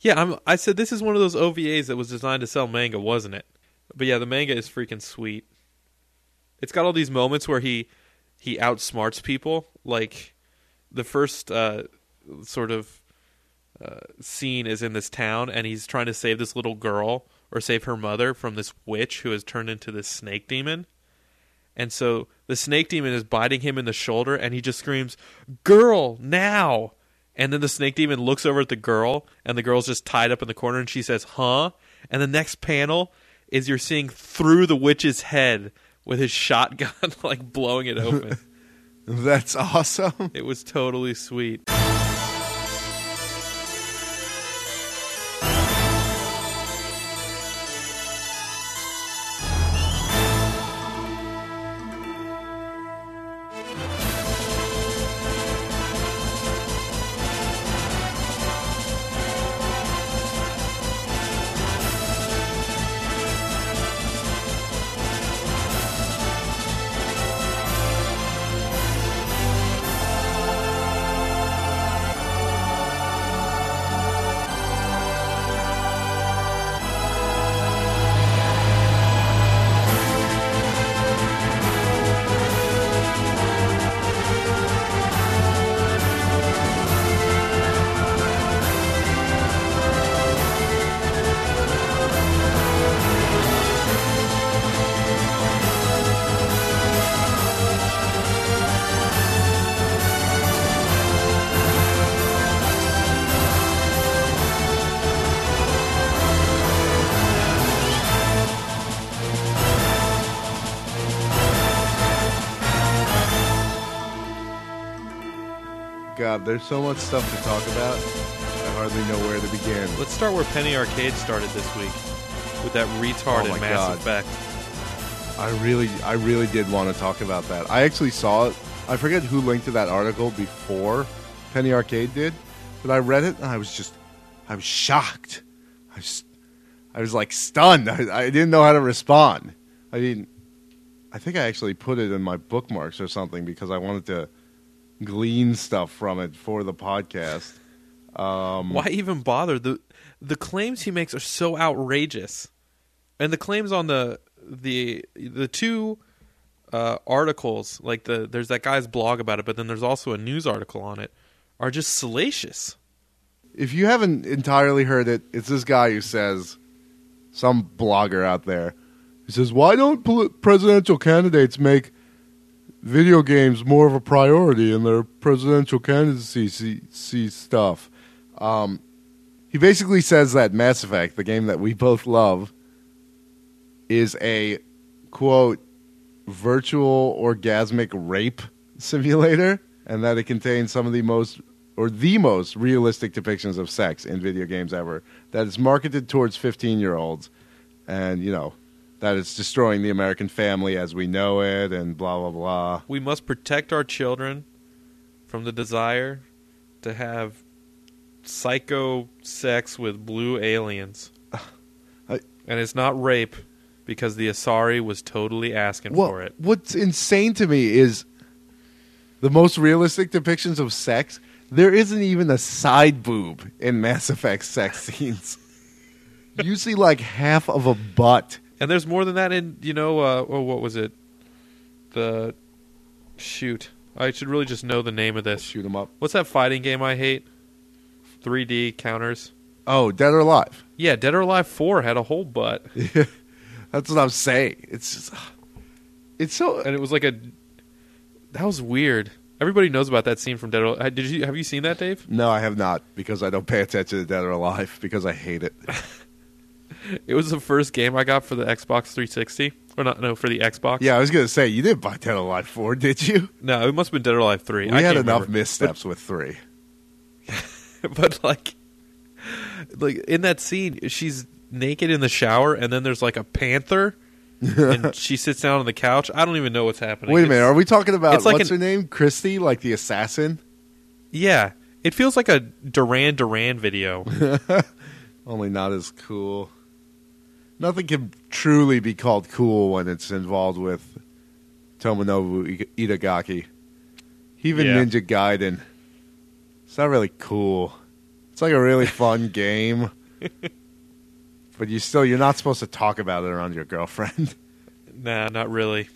Yeah, I'm, I said this is one of those OVAs that was designed to sell manga, wasn't it? But yeah, the manga is freaking sweet. It's got all these moments where he he outsmarts people. Like the first uh, sort of uh, scene is in this town, and he's trying to save this little girl or save her mother from this witch who has turned into this snake demon. And so the snake demon is biting him in the shoulder, and he just screams, "Girl, now!" And then the snake demon looks over at the girl, and the girl's just tied up in the corner, and she says, "Huh?" And the next panel is you're seeing through the witch's head with his shotgun, like blowing it open. That's awesome. it was totally sweet. God, there's so much stuff to talk about. I hardly know where to begin. Let's start where Penny Arcade started this week with that retarded Oh my Mass God. Effect. I really, I really did want to talk about that. I actually saw it. I forget who linked to that article before Penny Arcade did, but I read it and I was just, I was shocked. I was, I was like stunned. I, I didn't know how to respond. I didn't. I think I actually put it in my bookmarks or something because I wanted to glean stuff from it for the podcast. Um, Why even bother? the The claims he makes are so outrageous, and the claims on the the the two uh, articles, like the there's that guy's blog about it, but then there's also a news article on it, are just salacious. if you haven't entirely heard it, it's this guy who says, some blogger out there, he says, "Why don't presidential candidates make video games more of a priority in their presidential candidacy stuff?" Um, he basically says that Mass Effect, the game that we both love, is a quote virtual orgasmic rape simulator, and that it contains some of the most or the most realistic depictions of sex in video games ever. That is marketed towards 15 year olds, and you know that it's destroying the American family as we know it, and blah blah blah. We must protect our children from the desire to have psycho sex with blue aliens. I- and it's not rape because the Asari was totally asking Well, for it. what's insane to me is the most realistic depictions of sex. There isn't even a side boob in Mass Effect sex scenes. you see like half of a butt. And there's more than that in, you know, uh, oh, what was it? The shoot. I should really just know the name of this. Shoot 'em up. What's that fighting game I hate? 3D counters. Oh, dead or alive. Yeah, Dead or Alive 4 had a whole butt. That's what I'm saying. It's just, it's so and it was like a that was weird. Everybody knows about that scene from Dead or Alive. Did you have you seen that, Dave? No, I have not because I don't pay attention to Dead or Alive because I hate it. It was the first game I got for the Xbox 360. Or not no, for the Xbox. yeah, I was gonna say you didn't buy Dead or Alive four, did you? No, it must have been Dead or Alive 3. We I had enough remember. missteps with three. but like like in that scene she's naked in the shower and then there's like a panther and she sits down on the couch i don't even know what's happening Wait a It's- minute, are we talking about like what's an- her name? Christie, like the assassin? yeah it feels like a duran duran video Only not as cool. Nothing can truly be called cool when it's involved with Tomonobu Itagaki. Even Yeah. Ninja Gaiden. It's not really cool. It's like a really fun game. but you still you're not supposed to talk about it around your girlfriend. Nah, not really.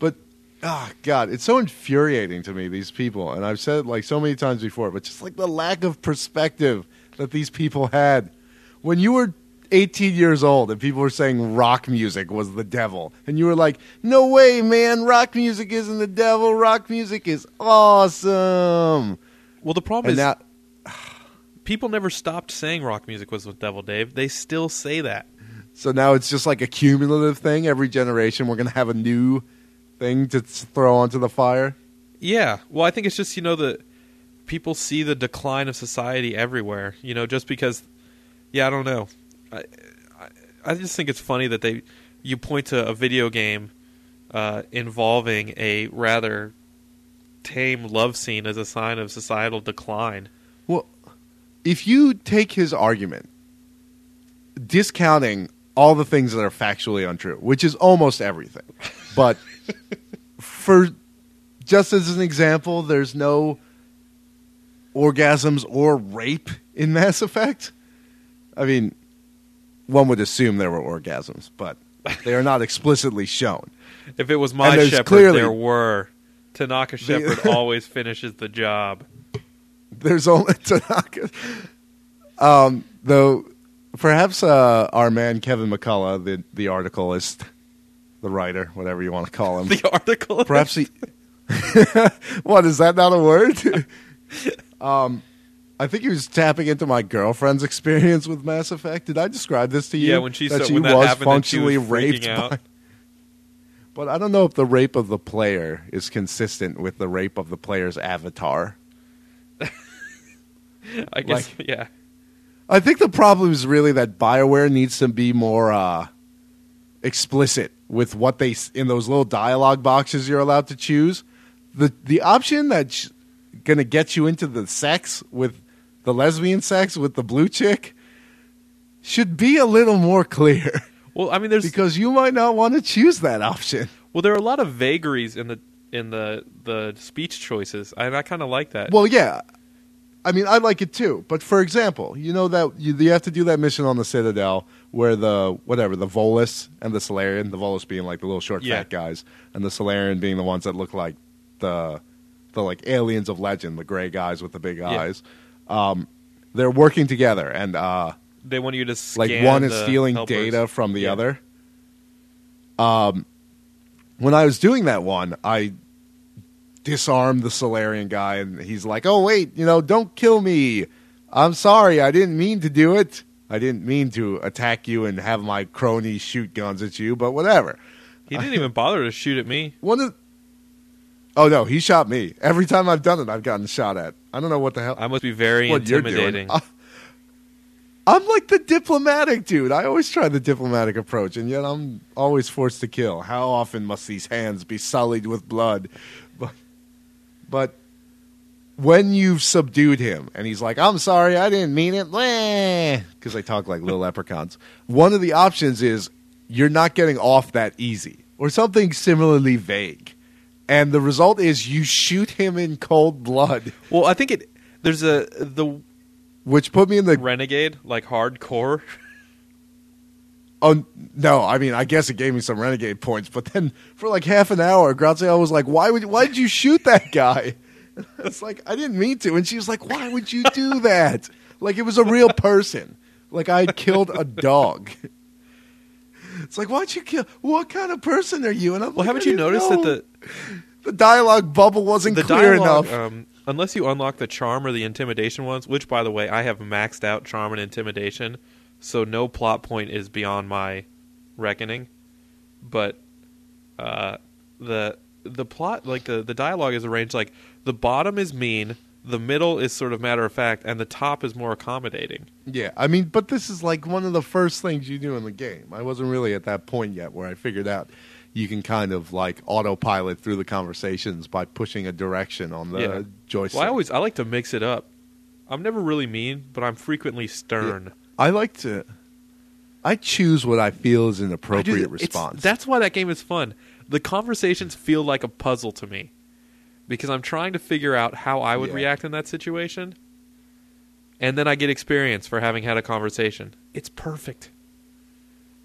But oh god, it's so infuriating to me these people, and I've said it like so many times before, but just like the lack of perspective that these people had when you were 18 years old and people were saying rock music was the devil, and you were like, "No way, man! Rock music isn't the devil. Rock music is awesome." Well, the problem And is now, people never stopped saying rock music was the devil, Dave. They still say that. so now it's just like a cumulative thing. Every generation, we're gonna have a new thing to throw onto the fire. Yeah. Well, I think it's just, you know, the people see the decline of society everywhere, you know, just because yeah, I don't know. I I, I just think it's funny that they you point to a video game uh, involving a rather tame love scene as a sign of societal decline. Well, if you take his argument, discounting all the things that are factually untrue, which is almost everything, but for just as an example, there's no orgasms or rape in Mass Effect. I mean, one would assume there were orgasms, but they are not explicitly shown. If it was my Shepard, clearly- there were. Tanaka Shepard always finishes the job. There's only Tanaka. Um, though, perhaps uh, our man Kevin McCullough, the the articleist, the writer, whatever you want to call him, The article. perhaps he. what is that? Not a word. um, I think he was tapping into my girlfriend's experience with Mass Effect. Did I describe this to you? Yeah, when she that said- she when that was happened and she functionally was raped by. But I don't know if the rape of the player is consistent with the rape of the player's avatar. I guess. like- yeah. I think the problem is really that BioWare needs to be more uh, explicit with what they in those little dialogue boxes you're allowed to choose. The the option that's going to get you into the sex with the lesbian sex with the blue chick should be a little more clear Well, I mean, there's because you might not want to choose that option. well, there are a lot of vagaries in the in the the speech choices, and I kind of like that. Well, yeah. I mean, I like it too. But for example, you know that you, you have to do that mission on the Citadel where the whatever the Volus and the Salarian, the Volus being like the little short Yeah. fat guys, and the Salarian being the ones that look like the the like aliens of legend, the gray guys with the big Yeah. eyes. Um, they're working together, and uh, they want you to like one is stealing helpers. data from the Yeah. other. Um, when I was doing that one, I disarmed the Salarian guy, and he's like, "Oh wait, you know, don't kill me. I'm sorry, I didn't mean to do it. I didn't mean to attack you and have my cronies shoot guns at you, but whatever." He didn't even bother to shoot at me. One of Oh no, he shot me. Every time I've done it, I've gotten shot at. I don't know what the hell. I must be very what intimidating. I- I'm like the diplomatic dude. I always try the diplomatic approach, and yet I'm always forced to kill. How often must these hands be sullied with blood? But, but when you've subdued him, and he's like, "I'm sorry, I didn't mean it," because they talk like little leprechauns. One of the options is you're not getting off that easy, or something similarly vague, and the result is you shoot him in cold blood, well, I think it. There's a the which put me in the renegade like hardcore. Oh no! I mean, I guess it gave me some renegade points, but then for like half an hour, Graziella was like, "Why would? Why did you shoot that guy?" It's like I didn't mean to, and she was like, "Why would you do that?" Like it was a real person. Like I had killed a dog. It's like, why'd you kill? What kind of person are you? And I'm Well, like, haven't "I you noticed know." that the dialogue bubble wasn't the the clear dialogue, enough? um, unless you unlock the charm or the intimidation ones, which by the way I have maxed out charm and intimidation, so no plot point is beyond my reckoning. But uh, the the plot, like the the dialogue, is arranged like the bottom is mean, the middle is sort of matter of fact, and the top is more accommodating. Yeah, I mean, but this is like one of the first things you do in the game. I wasn't really at that point yet where I figured out you can kind of like autopilot through the conversations by pushing a direction on the Yeah. joystick. Well, I always I like to mix it up. I'm never really mean, but I'm frequently stern. I like to. I choose what I feel is an appropriate response. That's why that game is fun. The conversations feel like a puzzle to me because I'm trying to figure out how I would Yeah. react in that situation. and then I get experience for having had a conversation. It's perfect.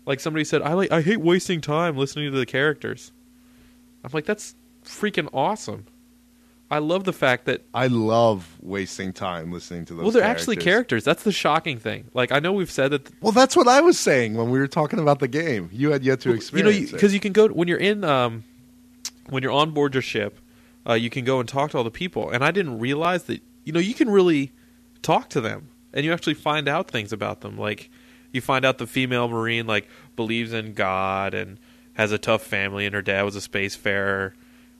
Like somebody said, I like I hate wasting time listening to the characters. I'm like, that's freaking awesome. I love the fact that I love wasting time listening to those. well, they're actually characters. characters. That's the shocking thing. Like I know we've said that Well, that's what I was saying when we were talking about the game. You had yet to experience. you know because it. you, can go when you're in um when you're on board your ship, uh, you can go and talk to all the people. And I didn't realize that you know you can really talk to them, and you actually find out things about them. Like you find out the female marine like believes in God and has a tough family, and her dad was a spacefarer,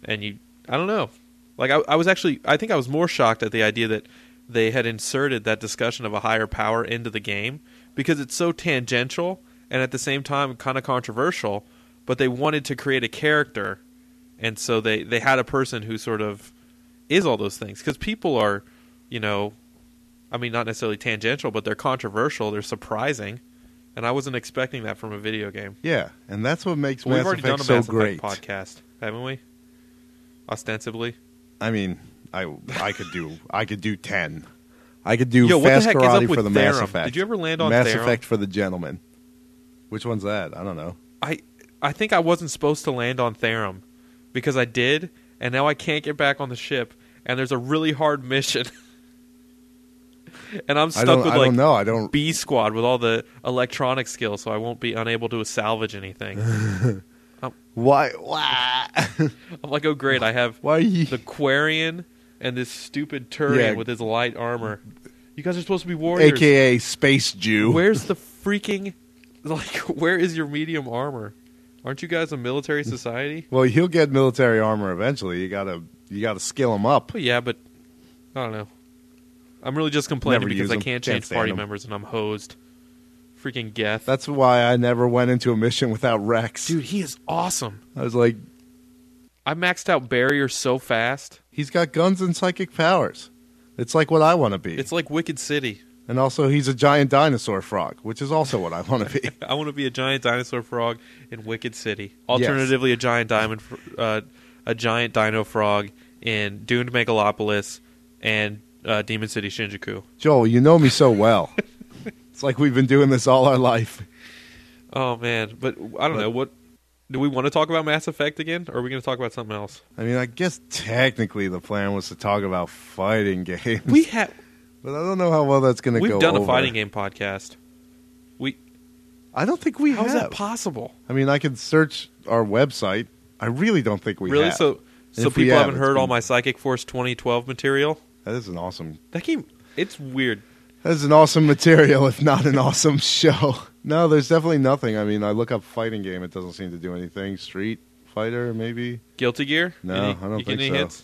and you I don't know. Like I, I was actually I think I was more shocked at the idea that they had inserted that discussion of a higher power into the game because it's so tangential and at the same time kind of controversial but they wanted to create a character and so they they had a person who sort of is all those things because people are you know i mean not necessarily tangential but they're controversial they're surprising and i wasn't expecting that from a video game yeah, and that's what makes well, we've Mass already Effect done a so Mass great. Effect podcast haven't we ostensibly I mean, I I could do I could do ten. I could do Yo, what the fast karate for the Mass Effect. Did you ever land on Mass Therum? Effect for the gentleman? Which one's that? I don't know. I I think I wasn't supposed to land on Therum because I did, and now I can't get back on the ship. And there's a really hard mission, and I'm stuck with I like don't. I don't. B squad with all the electronic skills, so I won't be unable to salvage anything. Why? Why? I'm like, oh great, I have why you? the Quarian and this stupid Turian Yeah. with his light armor. You guys are supposed to be warriors. AKA Space Jew. Where's the freaking like? Where is your medium armor? Aren't you guys a military society? Well, he'll get military armor eventually. You gotta you gotta skill him up. Well, yeah, but I don't know. I'm really just complaining Never because use I can't Can't change stand party 'em. members and I'm hosed. Freaking Geth. That's why I never went into a mission without Rex. Dude, he is awesome. I was like, I maxed out barrier so fast. he's got guns and psychic powers. It's like what I want to be. It's like Wicked City. and also, he's a giant dinosaur frog, which is also what I want to be. I want to be a giant dinosaur frog in Wicked City. Alternatively, a giant diamond, fr- uh, a giant dino frog in Doomed Megalopolis and uh, Demon City Shinjuku. Joel, you know me so well. it's like we've been doing this all our life. Oh man, but I don't But- know what. Do we want to talk about Mass Effect again, or are we going to talk about something else? I mean, I guess technically the plan was to talk about fighting games. We have but I don't know how well that's going to go. we've done a over. fighting game podcast. We I don't think we how is have. that possible? I mean, I can search our website. I really don't think we really? have. So so people have, haven't it's heard all my Psychic Force 2012 material. That is an awesome. That game, it's weird. That is an awesome material, if not an awesome show. No, there's definitely nothing. I mean, I look up fighting game. It doesn't seem to do anything. Street Fighter, maybe. Guilty Gear? No, Any- I don't think so. hits?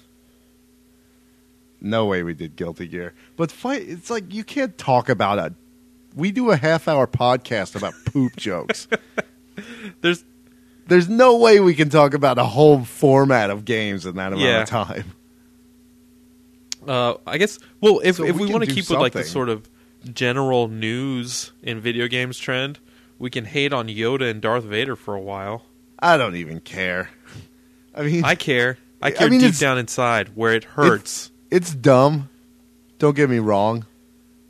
No way we did Guilty Gear. But fight. It's like you can't talk about a. We do a half hour podcast about poop jokes. There's There's no way we can talk about a whole format of games in that amount Yeah. of time. Uh, I guess. Well, if So if we we, want to keep with like the sort of general news in video games trend, we can hate on Yoda and Darth Vader for a while. I don't even care. I mean, I care. I I care mean, deep down inside where it hurts. it's dumb. Don't get me wrong.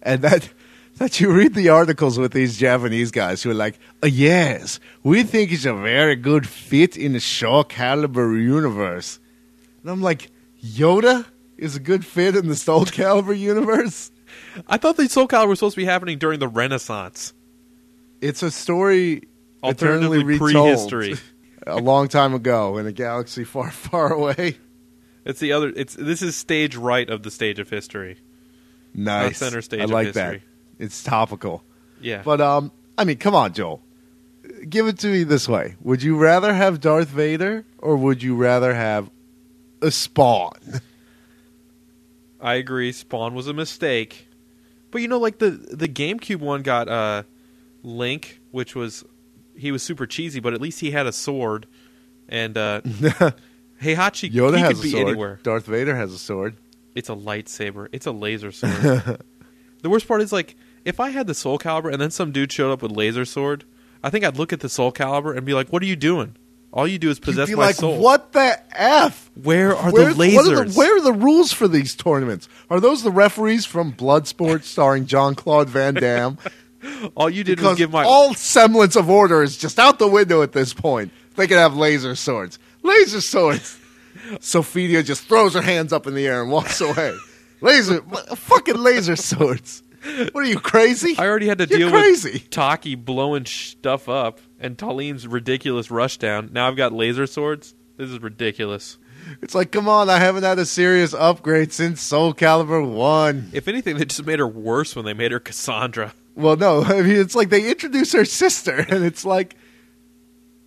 And that that you read the articles with these Japanese guys who are like, oh, "Yes, we think it's a very good fit in the Soul Calibur universe." And I'm like, "Yoda is a good fit in the Soul Calibur universe." I thought the Soul Calibur was supposed to be happening during the Renaissance, It's a story eternally retold prehistory. a long time ago in a galaxy far, far away. It's the other. It's this is stage right of the stage of history. Nice, center stage I of like history. that. It's topical. Yeah, But um, I mean, come on, Joel. Give it to me this way: Would you rather have Darth Vader, or would you rather have a Spawn? I agree. Spawn was a mistake, but you know, like the the GameCube one got uh, Link, which was he was super cheesy, but at least he had a sword, and uh, Heihachi Yoda he has could a be sword. anywhere. Darth Vader has a sword. It's a lightsaber. It's a laser sword. the worst part is like if I had the Soul Calibur and then some dude showed up with laser sword, I think I'd look at the Soul Calibur and be like, "What are you doing?" All you do is possess my like, soul. what the f? Where are Where- the what are lasers? the- where are the rules for these tournaments? Are those the referees from Bloodsport starring John Claude Van Damme? All you did was give my all semblance of order is just out the window at this point. They can have laser swords. Laser swords. Sophia just throws her hands up in the air and walks away. Laser, fucking laser swords. What are you crazy? I already had to You're deal crazy. with Taki blowing stuff up and Talim's ridiculous rushdown. Now I've got laser swords. This is ridiculous. It's like, come on, I haven't had a serious upgrade since Soul Calibur 1. If anything, they just made her worse when they made her Cassandra. Well, no, I mean, it's like they introduce her sister, and it's like,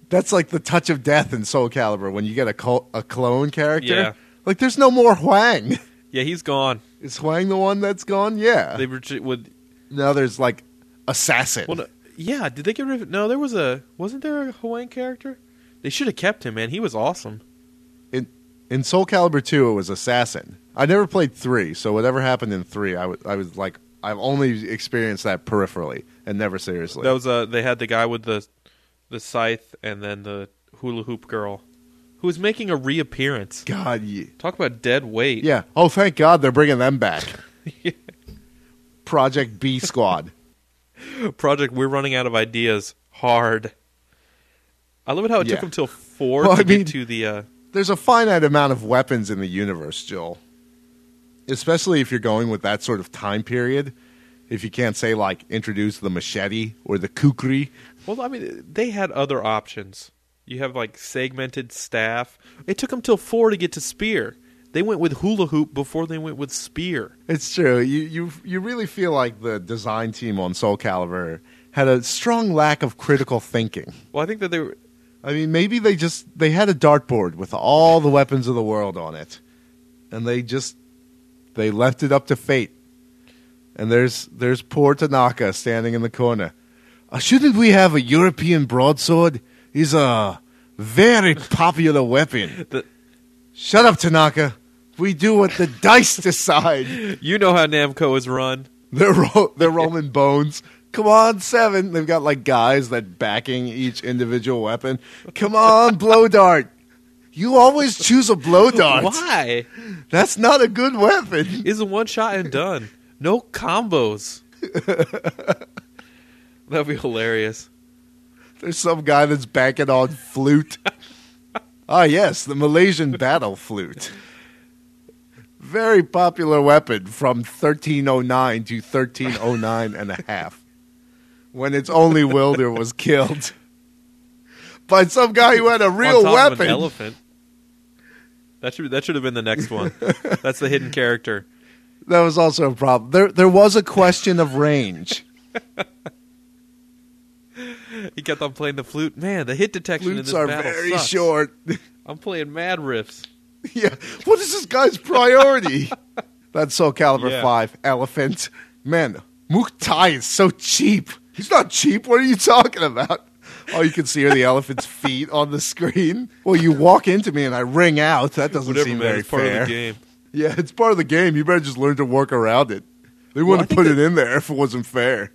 that's like the touch of death in Soul Calibur when you get a, col- a clone character. Yeah. Like, there's no more Hwang. Yeah, he's gone. Is Hwang the one that's gone? Yeah. They would now there's like Assassin. well, no, yeah. Did they get rid of? No, there was a wasn't there a Hawaiian character? They should have kept him, man. He was awesome. In Soul Calibur 2, it was Assassin. I never played 3, so whatever happened in 3, I was, I was like, I've only experienced that peripherally and never seriously. That was uh they had the guy with the the scythe and then the hula hoop girl who was making a reappearance. God, ye- Talk about dead weight. yeah. Oh, thank God they're bringing them back. Project B Squad. Project, we're running out of ideas hard. I love it how it Yeah. took them till four Well, to I mean- get to the. Uh, There's a finite amount of weapons in the universe, Joel. Especially if you're going with that sort of time period. If you can't say, like, introduce the machete or the kukri. well, I mean, they had other options. You have like segmented staff. It took them till four to get to spear. They went with hula hoop before they went with spear. It's true. You you you really feel like the design team on Soul Calibur had a strong lack of critical thinking. Well, I think that they were. I mean, maybe they just they had a dartboard with all the weapons of the world on it, and they just they left it up to fate. And there's there's poor Tanaka standing in the corner. Uh, shouldn't we have a European broadsword? He's a very popular weapon. The, Shut up, Tanaka. We do what the dice decide. you know how Namco is run. They're ro- they're rolling bones. Come on, seven. They've got like guys that backing each individual weapon. Come on, blow dart. You always choose a blow dart. Why? That's not a good weapon. Is a one shot and done. No combos. That'd be hilarious. There's some guy that's backing on flute. Ah, yes, the Malaysian battle flute. Very popular weapon from 1309 to 1309 and a half, when its only wielder was killed by some guy who had a real On top of weapon. an elephant. That should that should have been the next one. That's the hidden character. That was also a problem. There, there was a question of range. He kept on playing the flute. Man, the hit detection in this are battle very sucks. short. I'm playing mad riffs. yeah, what is this guy's priority? That's Soul Calibur Yeah. 5, Elephant. Man, Mook Tai is so cheap. He's not cheap. What are you talking about? Oh, you can see are the elephant's feet on the screen. Well, you walk into me and I ring out. That doesn't Whatever, seem man. very part fair. of the game. Yeah, it's part of the game. You better just learn to work around it. They wouldn't think put that- it in there if it wasn't fair.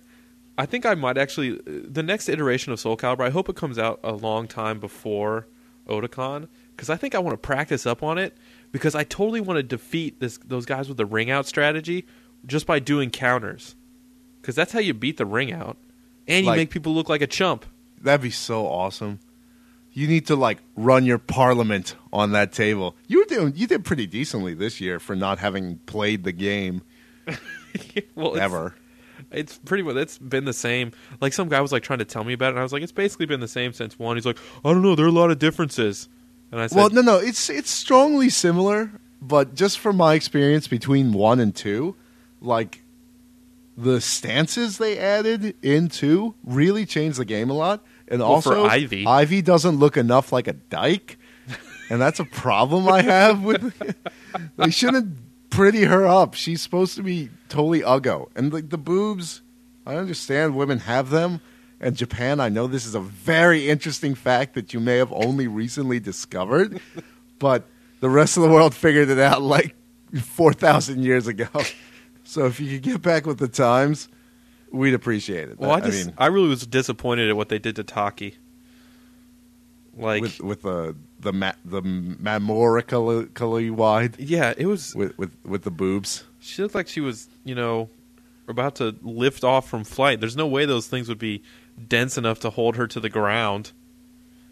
I think I might actually. Uh, the next iteration of Soul Calibur, I hope it comes out a long time before Otakon, because I think I want to practice up on it. Because I totally want to defeat this those guys with the ring out strategy just by doing counters. Because that's how you beat the ring out, and you Like- make people look like a chump. That'd be so awesome. You need to like run your parliament on that table. You were doing you did pretty decently this year for not having played the game well, it's- ever. It's pretty much it's been the same. Like some guy was like trying to tell me about it, and I was like, it's basically been the same since one. He's like, I don't know, there are a lot of differences. And I said, Well, no, no, it's it's strongly similar, but just from my experience between one and two, like the stances they added in two really changed the game a lot. And Well, also, Ivy. Ivy doesn't look enough like a dyke, and that's a problem I have with. they shouldn't pretty her up. She's supposed to be totally uggo, and like the boobs. I understand women have them. And Japan, I know this is a very interesting fact that you may have only recently discovered, but the rest of the world figured it out like 4,000 years ago. So if you could get back with the times, we'd appreciate it. well, I just I, really was disappointed at what they did to Taki. Like, with with the the ma- the mamorically wide yeah, it was. with, with with the boobs. She looked like she was, you know, about to lift off from flight. There's no way those things would be dense enough to hold her to the ground.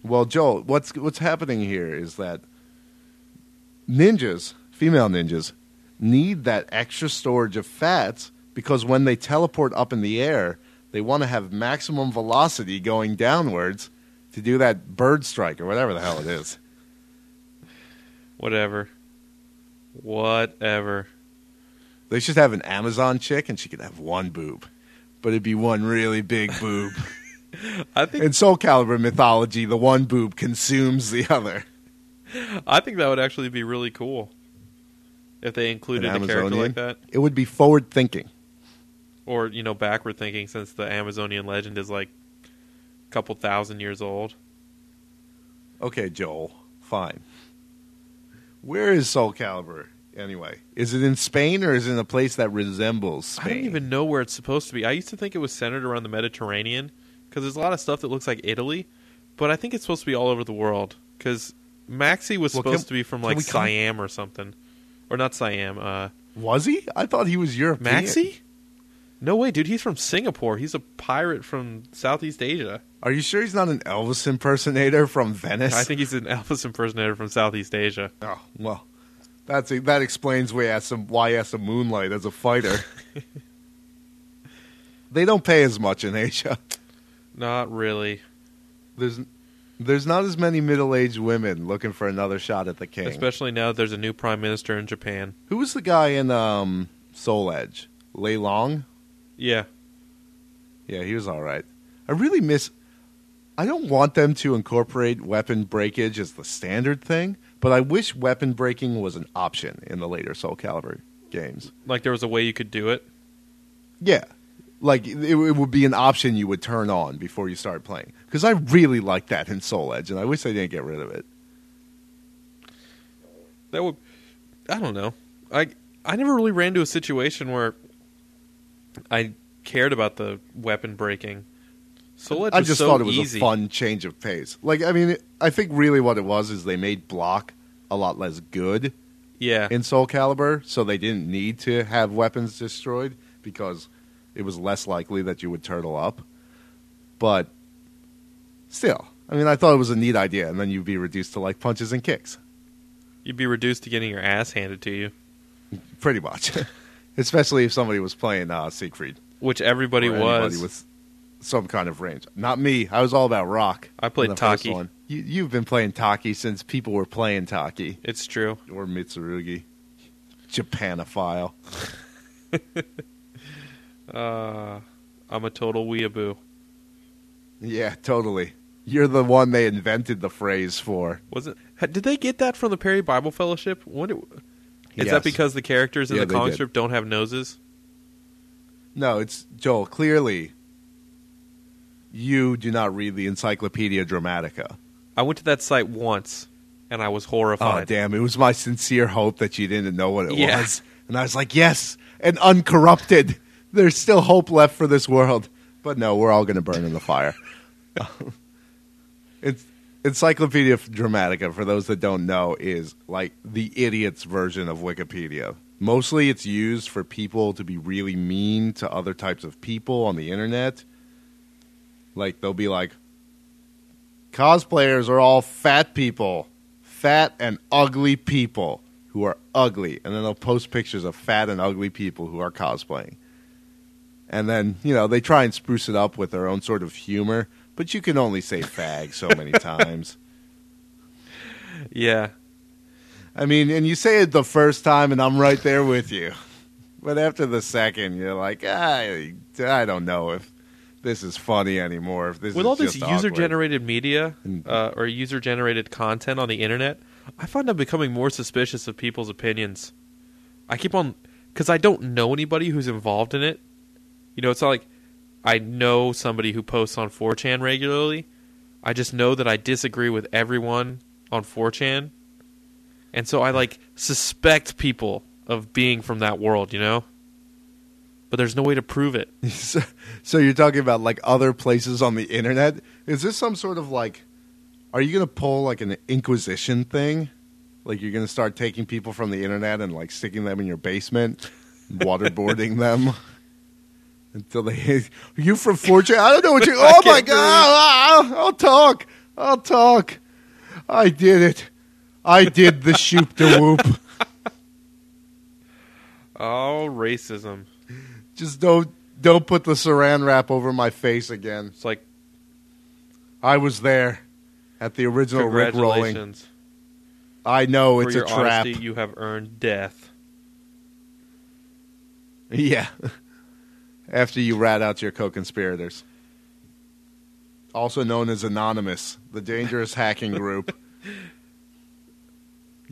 Well, Joel, what's what's happening here is that ninjas, female ninjas, need that extra storage of fats because when they teleport up in the air, they want to have maximum velocity going downwards to do that bird strike or whatever the hell it is. Whatever. Whatever. They should have an Amazon chick and she could have one boob. But it'd be one really big boob. I think In Soul Calibur mythology, the one boob consumes the other. I think that would actually be really cool if they included An a character like that, It would be forward thinking. or you know, backward thinking, since the Amazonian legend is like a couple thousand years old. Okay, Joel, fine. Where is Soul Calibur anyway? Is it in Spain or is it in a place that resembles Spain? I don't even know where it's supposed to be. I used to think it was centered around the Mediterranean because there's a lot of stuff that looks like Italy, but I think it's supposed to be all over the world because Maxi was Well, supposed can- to be from like Siam or something, or not Siam. Uh, Was he? I thought he was European. Maxi? No way, dude. He's from Singapore. He's a pirate from Southeast Asia. Are you sure he's not an Elvis impersonator from Venice? I think he's an Elvis impersonator from Southeast Asia. Oh well, that's that explains why some why has moonlight as a fighter. they don't pay as much in Asia. Not really, There's there's not as many middle aged women looking for another shot at the king. especially now that there's a new prime minister in Japan. Who was the guy in um, Soul Edge? Li Long. Yeah, Yeah, he was all right. I really miss. I don't want them to incorporate weapon breakage as the standard thing, but I wish weapon breaking was an option in the later Soul Calibur games. like there was a way you could do it. Yeah, like it, it would be an option you would turn on before you start playing. Because I really like that in Soul Edge, and I wish they didn't get rid of it. That would, I don't know. I I never really ran into a situation where I cared about the weapon breaking. I just so thought it was easy. a fun change of pace. Like, I mean, I think really what it was is they made block a lot less good Yeah, in Soul Calibur, so they didn't need to have weapons destroyed because it was less likely that you would turtle up. But still, I mean, I thought it was a neat idea, and then you'd be reduced to like punches and kicks, you'd be reduced to getting your ass handed to you, pretty much. Especially if somebody was playing uh, Siegfried. which everybody or was. Some kind of range. Not me. I was all about rock. I played in the first Taki. one. You, you've been playing Taki since people were playing Taki It's true. or Mitsurugi. Japanophile. Uh, I'm a total weeaboo. Yeah, totally. You're the one they invented the phrase for. Was it? Did they get that from the Perry Bible Fellowship? What? It, is Yes. that because the characters in Yeah, the comic strip don't have noses? No, it's Joel. Clearly, you do not read the Encyclopedia Dramatica. I went to that site once, and I was horrified. Oh, damn. It was my sincere hope that you didn't know what it Yeah. was. And I was like, yes, and uncorrupted. There's still hope left for this world. But no, we're all going to burn in the fire. it's Encyclopedia Dramatica, for those that don't know, is like the idiot's version of Wikipedia. Mostly it's used for people to be really mean to other types of people on the internet. Like, they'll be like, cosplayers are all fat people, fat and ugly people who are ugly, and then they'll post pictures of fat and ugly people who are cosplaying. And then, you know, they try and spruce it up with their own sort of humor, but you can only say fag so many times. yeah, I mean, and you say it the first time, and I'm right there with you. But after the second, you're like, I, I don't know if this is funny anymore. This with all this user-generated media uh, or user-generated content on the internet, I find I'm becoming more suspicious of people's opinions. I keep on because I don't know anybody who's involved in it. You know, it's not like I know somebody who posts on 4chan regularly. I just know that I disagree with everyone on 4chan, and so I like suspect people of being from that world. You know, but there's no way to prove it. so, you're talking about like other places on the internet? Is this some sort of like Are you gonna pull like an Inquisition thing? Like you're gonna start taking people from the internet and like sticking them in your basement, waterboarding them until they. Are you from 4chan? I don't know what you. Oh my god! I'll, ah, ah, I'll talk. I'll talk. I did it. I did the shoop de whoop. Oh, racism. Just don't don't put the saran wrap over my face again. It's like I was there at the original Rick rolling. congratulations I know for it's your a trap. honesty. You have earned death. Yeah. After you rat out your co-conspirators. Also known as Anonymous, the dangerous hacking group.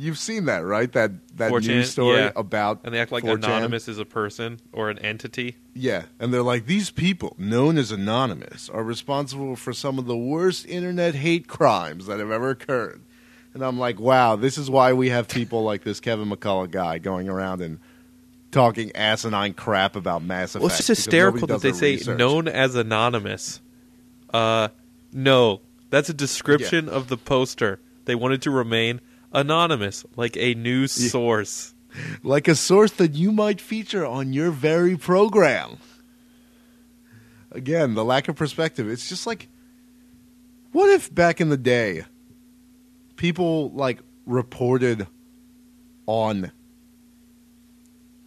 You've seen that, right? That that 4chan, news story yeah. about And they act like 4chan? anonymous is a person or an entity. Yeah, and they're like these people, known as Anonymous, are responsible for some of the worst internet hate crimes that have ever occurred. And I'm like, wow, this is why we have people like this Kevin McCullough guy going around and talking asinine crap about Mass Effect. Well, it's just hysterical that they say research. known as anonymous. Uh, no, that's a description of the poster. They wanted to remain anonymous, like a news source. like a source that you might feature on your very program. Again, the lack of perspective. It's just like, what if back in the day, people like reported on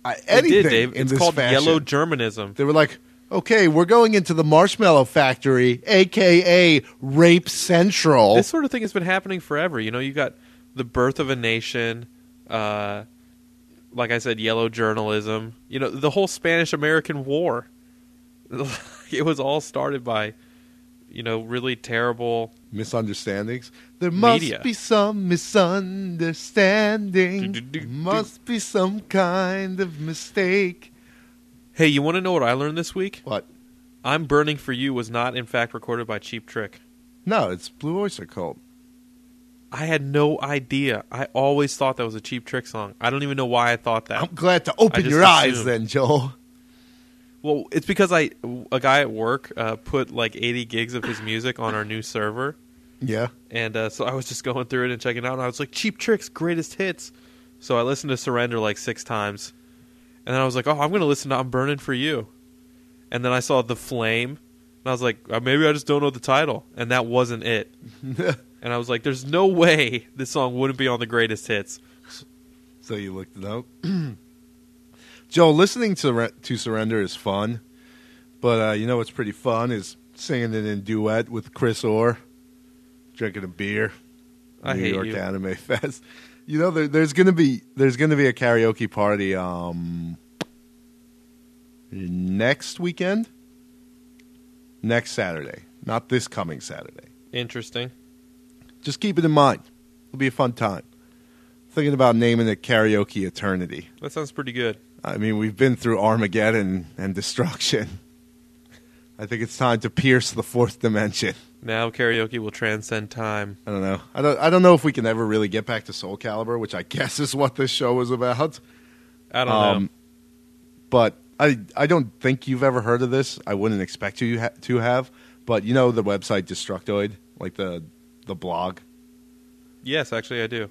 uh, anything did, Dave. in It's this called fashion? yellow journalism. They were like, okay, we're going into the marshmallow factory, aka Rape Central. This sort of thing has been happening forever. You know, you got the birth of a nation. Uh, like I said, yellow journalism. You know, the whole Spanish American War. it was all started by, you know, really terrible. misunderstandings. There must Media. be some misunderstanding. Must be some kind of mistake. Hey, you want to know what I learned this week? What? I'm Burning for You was not, in fact, recorded by Cheap Trick. No, it's Blue Oyster Cult. I had no idea. I always thought that was a Cheap Trick song. I don't even know why I thought that. I'm glad to open your eyes then, Joel. Well, it's because I a guy at work uh, put like 80 gigs of his music on our new server, Yeah. and uh, so I was just going through it and checking it out, and I was like, "Cheap Tricks, greatest hits." So I listened to Surrender like six times, and then I was like, "Oh, I'm gonna listen to I'm Burning for You," and then I saw The Flame, and I was like, uh, "Maybe I just don't know the title," and that wasn't it. And I was like, "There's no way this song wouldn't be on the greatest hits." so you looked it up. Joe, listening to to Surrender is fun, but uh, you know what's pretty fun is singing it in duet with Chris Orr, drinking a beer. I New York you. Anime Fest. You know, there, there's gonna be there's gonna be a karaoke party um next weekend, next Saturday, not this coming Saturday. Interesting. Just keep it in mind. It'll be a fun time. Thinking about naming it Karaoke Eternity. That sounds pretty good. I mean, we've been through Armageddon and destruction. I think it's time to pierce the fourth dimension. Now karaoke will transcend time. I don't know. I don't. I don't know if we can ever really get back to Soul Calibur, which I guess is what this show is about. I don't Um, know. But I I don't think you've ever heard of this. I wouldn't expect you ha- to have. But you know the website Destructoid, like the the blog. Yes, actually, I do.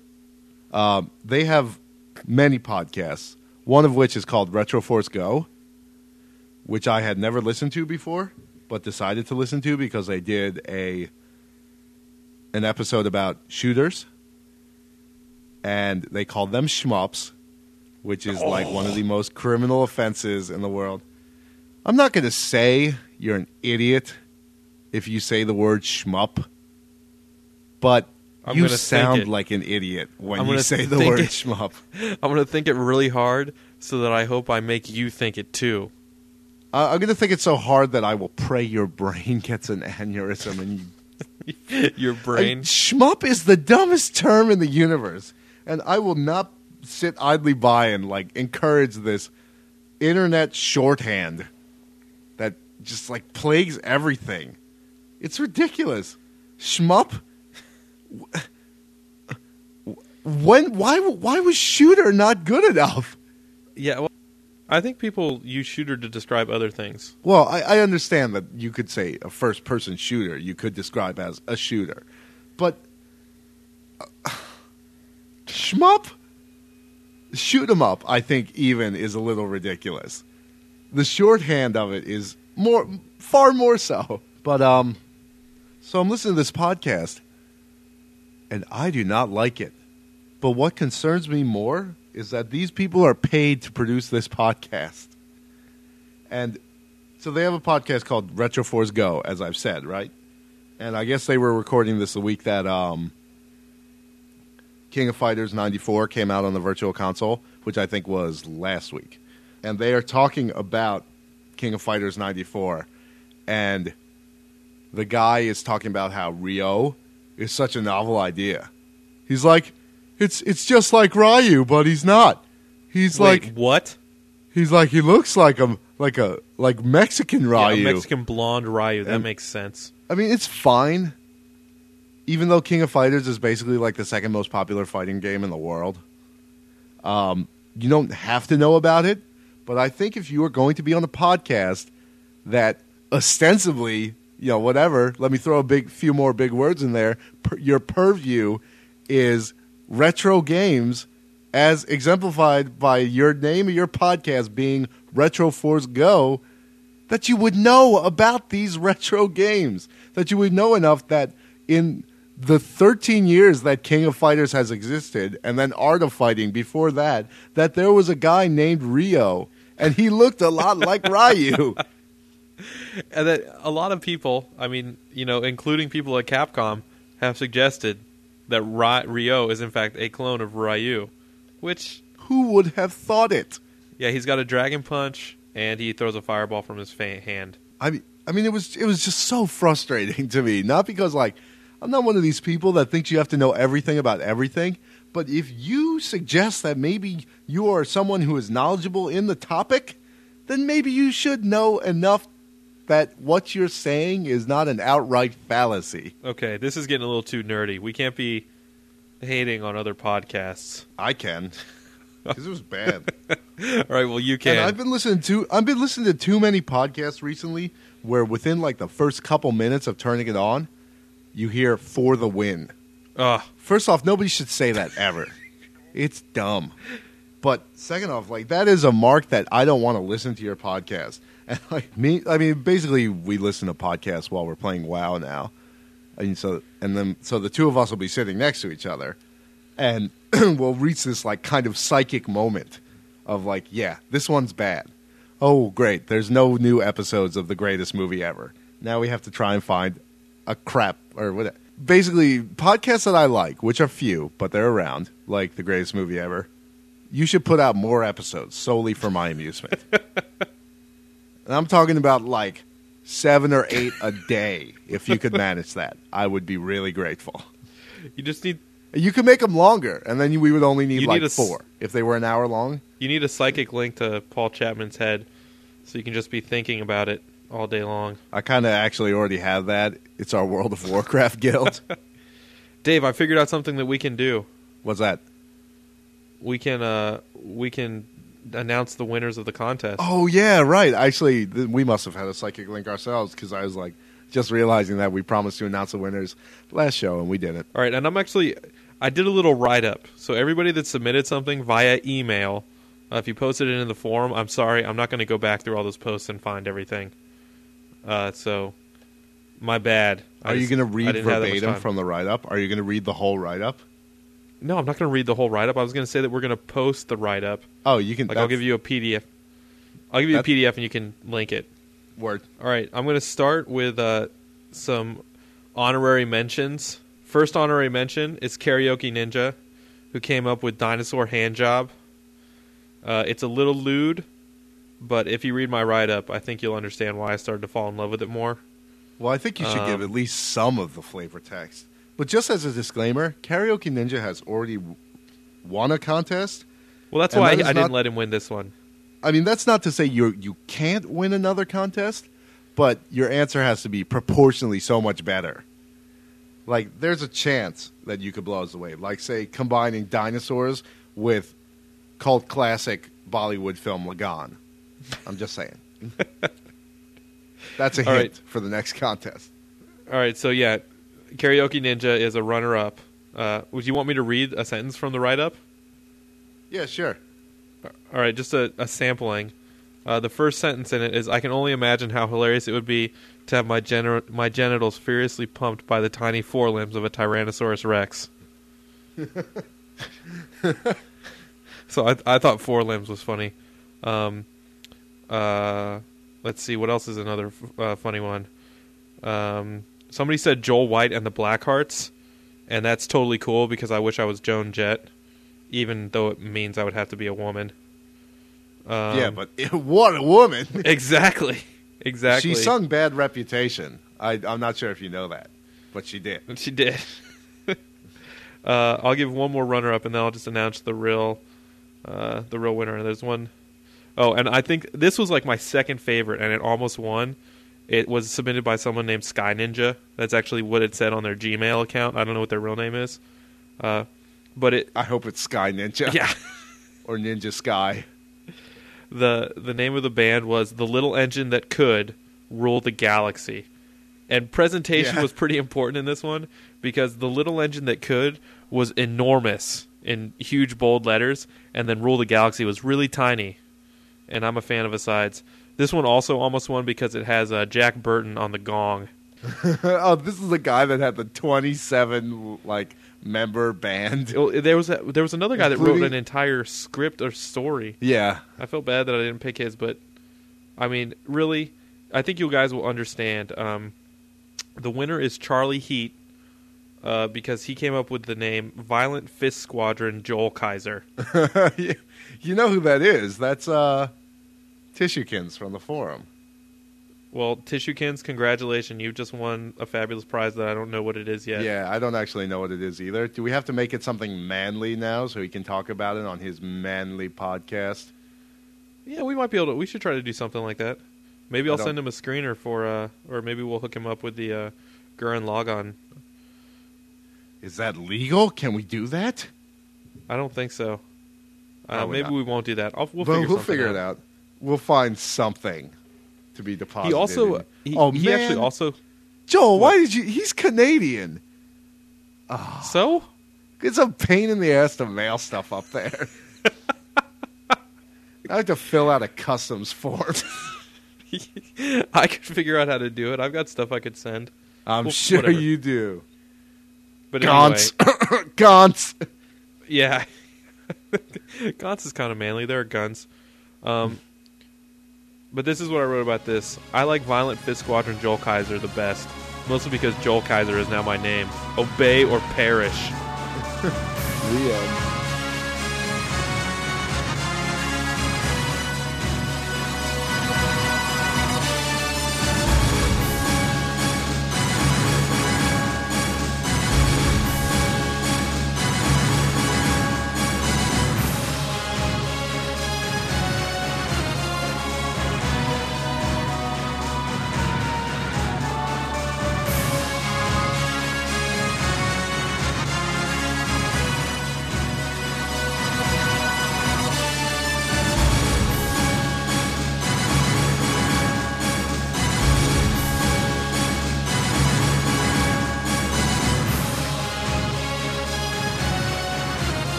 Um, they have many podcasts. One of which is called Retro Force Go, which I had never listened to before, but decided to listen to because they did a an episode about shooters, and they called them shmups, which is like one of the most criminal offenses in the world. I'm not going to say you're an idiot if you say the word shmup, but I'm you sound like an idiot when I'm you say the word it. shmup. I'm going to think it really hard so that I hope I make you think it too. Uh, I'm going to think it so hard that I will pray your brain gets an aneurysm and you Your brain. shmup is the dumbest term in the universe, and I will not sit idly by and like encourage this internet shorthand that just like plagues everything. It's ridiculous. Shmup. When why why was shooter not good enough? yeah, well, I think people use shooter to describe other things. Well, I, I understand that you could say a first person shooter you could describe as a shooter. But shmup? Shoot 'em up, I think, even is a little ridiculous. The shorthand of it is more, far more so. But um, so I'm listening to this podcast, and I do not like it. But what concerns me more is that these people are paid to produce this podcast, and so they have a podcast called Retro Force Go, as I've said, right? And I guess they were recording this the week that um, King of Fighters 94 came out on the Virtual Console, which I think was last week. And they are talking about King of Fighters 94. And the guy is talking about how Ryo is such a novel idea. He's like, it's it's just like Ryu, but he's not. He's Wait, like what? he's like he looks like a like a like Mexican Yeah, Ryu. Mexican blonde Ryu. That And- makes sense. I mean, it's fine. Even though King of Fighters is basically like the second most popular fighting game in the world, um, you don't have to know about it. But I think if you are going to be on a podcast that ostensibly, you know, whatever, let me throw a big few more big words in there. Per, your purview is retro games, as exemplified by your name of your podcast being Retro Force Go that you would know about these retro games, that you would know enough that in the 13 years that King of Fighters has existed, and then Art of Fighting before that, that there was a guy named Ryo, and he looked a lot like Ryu. And that a lot of people, I mean, you know, including people at Capcom, have suggested that Ry- Ryo is in fact a clone of Ryu, which Who would have thought it? yeah, he's got a dragon punch and he throws a fireball from his fa- hand. I mean, I mean, it was it was just so frustrating to me. Not because like I'm not one of these people that thinks you have to know everything about everything, but if you suggest that maybe you are someone who is knowledgeable in the topic, then maybe you should know enough that what you're saying is not an outright fallacy. Okay, this is getting a little too nerdy. We can't be hating on other podcasts. I can. Because it was bad. All right, well you And can. I've been listening to I've been listening to too many podcasts recently where within like the first couple minutes of turning it on, you hear for the win. Ugh. First off, nobody should say that ever. it's dumb. But second off, like that is a mark that I don't want to listen to your podcast. Like me, I mean, basically we listen to podcasts while we're playing WoW now, and so and then so the two of us will be sitting next to each other, and we'll reach this like kind of psychic moment of like, yeah, this one's bad. Oh, great! There's no new episodes of the greatest movie ever. Now we have to try and find a crap or what. Basically, podcasts that I like, which are few, but they're around, like the greatest movie ever. You should put out more episodes solely for my amusement. and I'm talking about like seven or eight a day. If you could manage that, I would be really grateful. You just need You could make them longer, and then we would only need You like need a four. If they were an hour long, you need a psychic link to Paul Chapman's head, so you can just be thinking about it all day long. I kind of actually already have that. It's our World of Warcraft guild. Dave, I figured out something that we can do. What's that? We can uh we can announce the winners of the contest. Oh yeah, right. Actually, th- we must have had a psychic link ourselves because I was like just realizing that we promised to announce the winners last show and we didn't. All right, and I'm actually I did a little write up. So everybody that submitted something via email, uh, if you posted it in the forum, I'm sorry, I'm not going to go back through all those posts and find everything. Uh, so my bad. I Are you going to read didn't have that much verbatim from the write up? Are you going to read the whole write up? No, I'm not going to read the whole write up. I was going to say that we're going to post the write up. Oh, you can. Like I'll give you a PDF. I'll give you a PDF and you can link it. word. All right, I'm going to start with uh, some honorary mentions. First honorary mention is Karaoke Ninja, who came up with Dinosaur Hand Job. Uh, it's a little lewd, but if you read my write up, I think you'll understand why I started to fall in love with it more. Well, I think you should give Um, at least some of the flavor text. But just as a disclaimer, Karaoke Ninja has already won a contest. Well, that's why I, that I didn't not- let him win this one. I mean, that's not to say you you can't win another contest, but your answer has to be proportionally so much better. Like, there's a chance that you could blow us away. Like, say, combining dinosaurs with cult classic Bollywood film Lagaan. I'm just saying. That's a hint right. for the next contest. All right, so yeah, Karaoke Ninja is a runner up. Uh, would you want me to read a sentence from the write up? Yeah, sure. All right, just a, a sampling. Uh, the first sentence in it is I can only imagine how hilarious it would be to have my, gener- my genitals furiously pumped by the tiny forelimbs of a Tyrannosaurus Rex. so I, I thought forelimbs was funny. Um, uh, let's see, what else is another f- uh, funny one? Um, somebody said Joel White and the Blackhearts, and that's totally cool because I wish I was Joan Jett, even though it means I would have to be a woman. Um, yeah, but what a woman! exactly, exactly. She sung "Bad Reputation." I, I'm not sure if you know that, but she did. She did. uh, I'll give one more runner up, and then I'll just announce the real, uh, the real winner. There's one oh and I think this was like my second favorite, and it almost won. It was submitted by someone named Sky Ninja. That's actually what it said on their Gmail account. I don't know what their real name is, uh, but it. I hope it's Sky Ninja. Yeah. or Ninja Sky. the The name of the band was the Little Engine That Could Rule the Galaxy, and presentation Yeah. was pretty important in this one because the Little Engine That Could was enormous in huge bold letters, and then Rule the Galaxy was really tiny. And I'm a fan of asides. This one also almost won because it has uh, Jack Burton on the gong. oh, this is the guy that had the 27 like member band. There was a, there was another guy that wrote an entire script or story. Yeah. I felt bad that I didn't pick his, but I mean, really, I think you guys will understand. Um, the winner is Charlie Heat uh, because he came up with the name Violent Fist Squadron Joel Kaiser. you, you know who that is? That's uh Tissuekins from the forum. Well, Tissuekins, congratulations! You've just won a fabulous prize that I don't know what it is yet. Yeah, I don't actually know what it is either. Do we have to make it something manly now so he can talk about it on his manly podcast? Yeah, we might be able to. We should try to do something like that. Maybe I'll send him a screener for, uh, or maybe we'll hook him up with the uh, Gurren Lagann. Is that legal? Can we do that? I don't think so. Uh, maybe not. we won't do that. I'll, we'll Well, figure, we'll figure out. it out. We'll find something to be deposited. He also he, oh he man, actually also Joel, why did you? He's Canadian. so It's a pain in the ass to mail stuff up there. I have to fill out a customs form. I could figure out how to do it. I've got stuff I could send. I'm Well, sure whatever. you do. But Gantz. anyway, Gantz. yeah, Gantz is kind of manly. There are guns. Um, but this is what I wrote about this. I like Violent Fist Squadron Joel Kaiser the best, mostly because Joel Kaiser is now my name. Obey or perish. The end.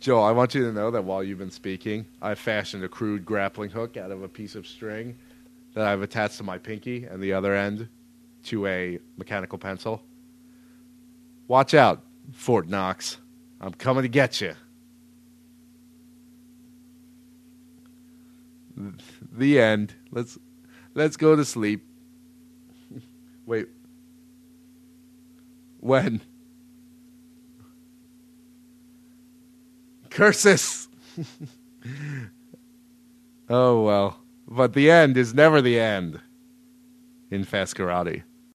Joel, I want you to know that while you've been speaking, I've fashioned a crude grappling hook out of a piece of string that I've attached to my pinky and the other end to a mechanical pencil. Watch out, Fort Knox. I'm coming to get you. The end. Let's let's go to sleep. Wait. When? Curses. oh well. But the end is never the end in Fast Karate.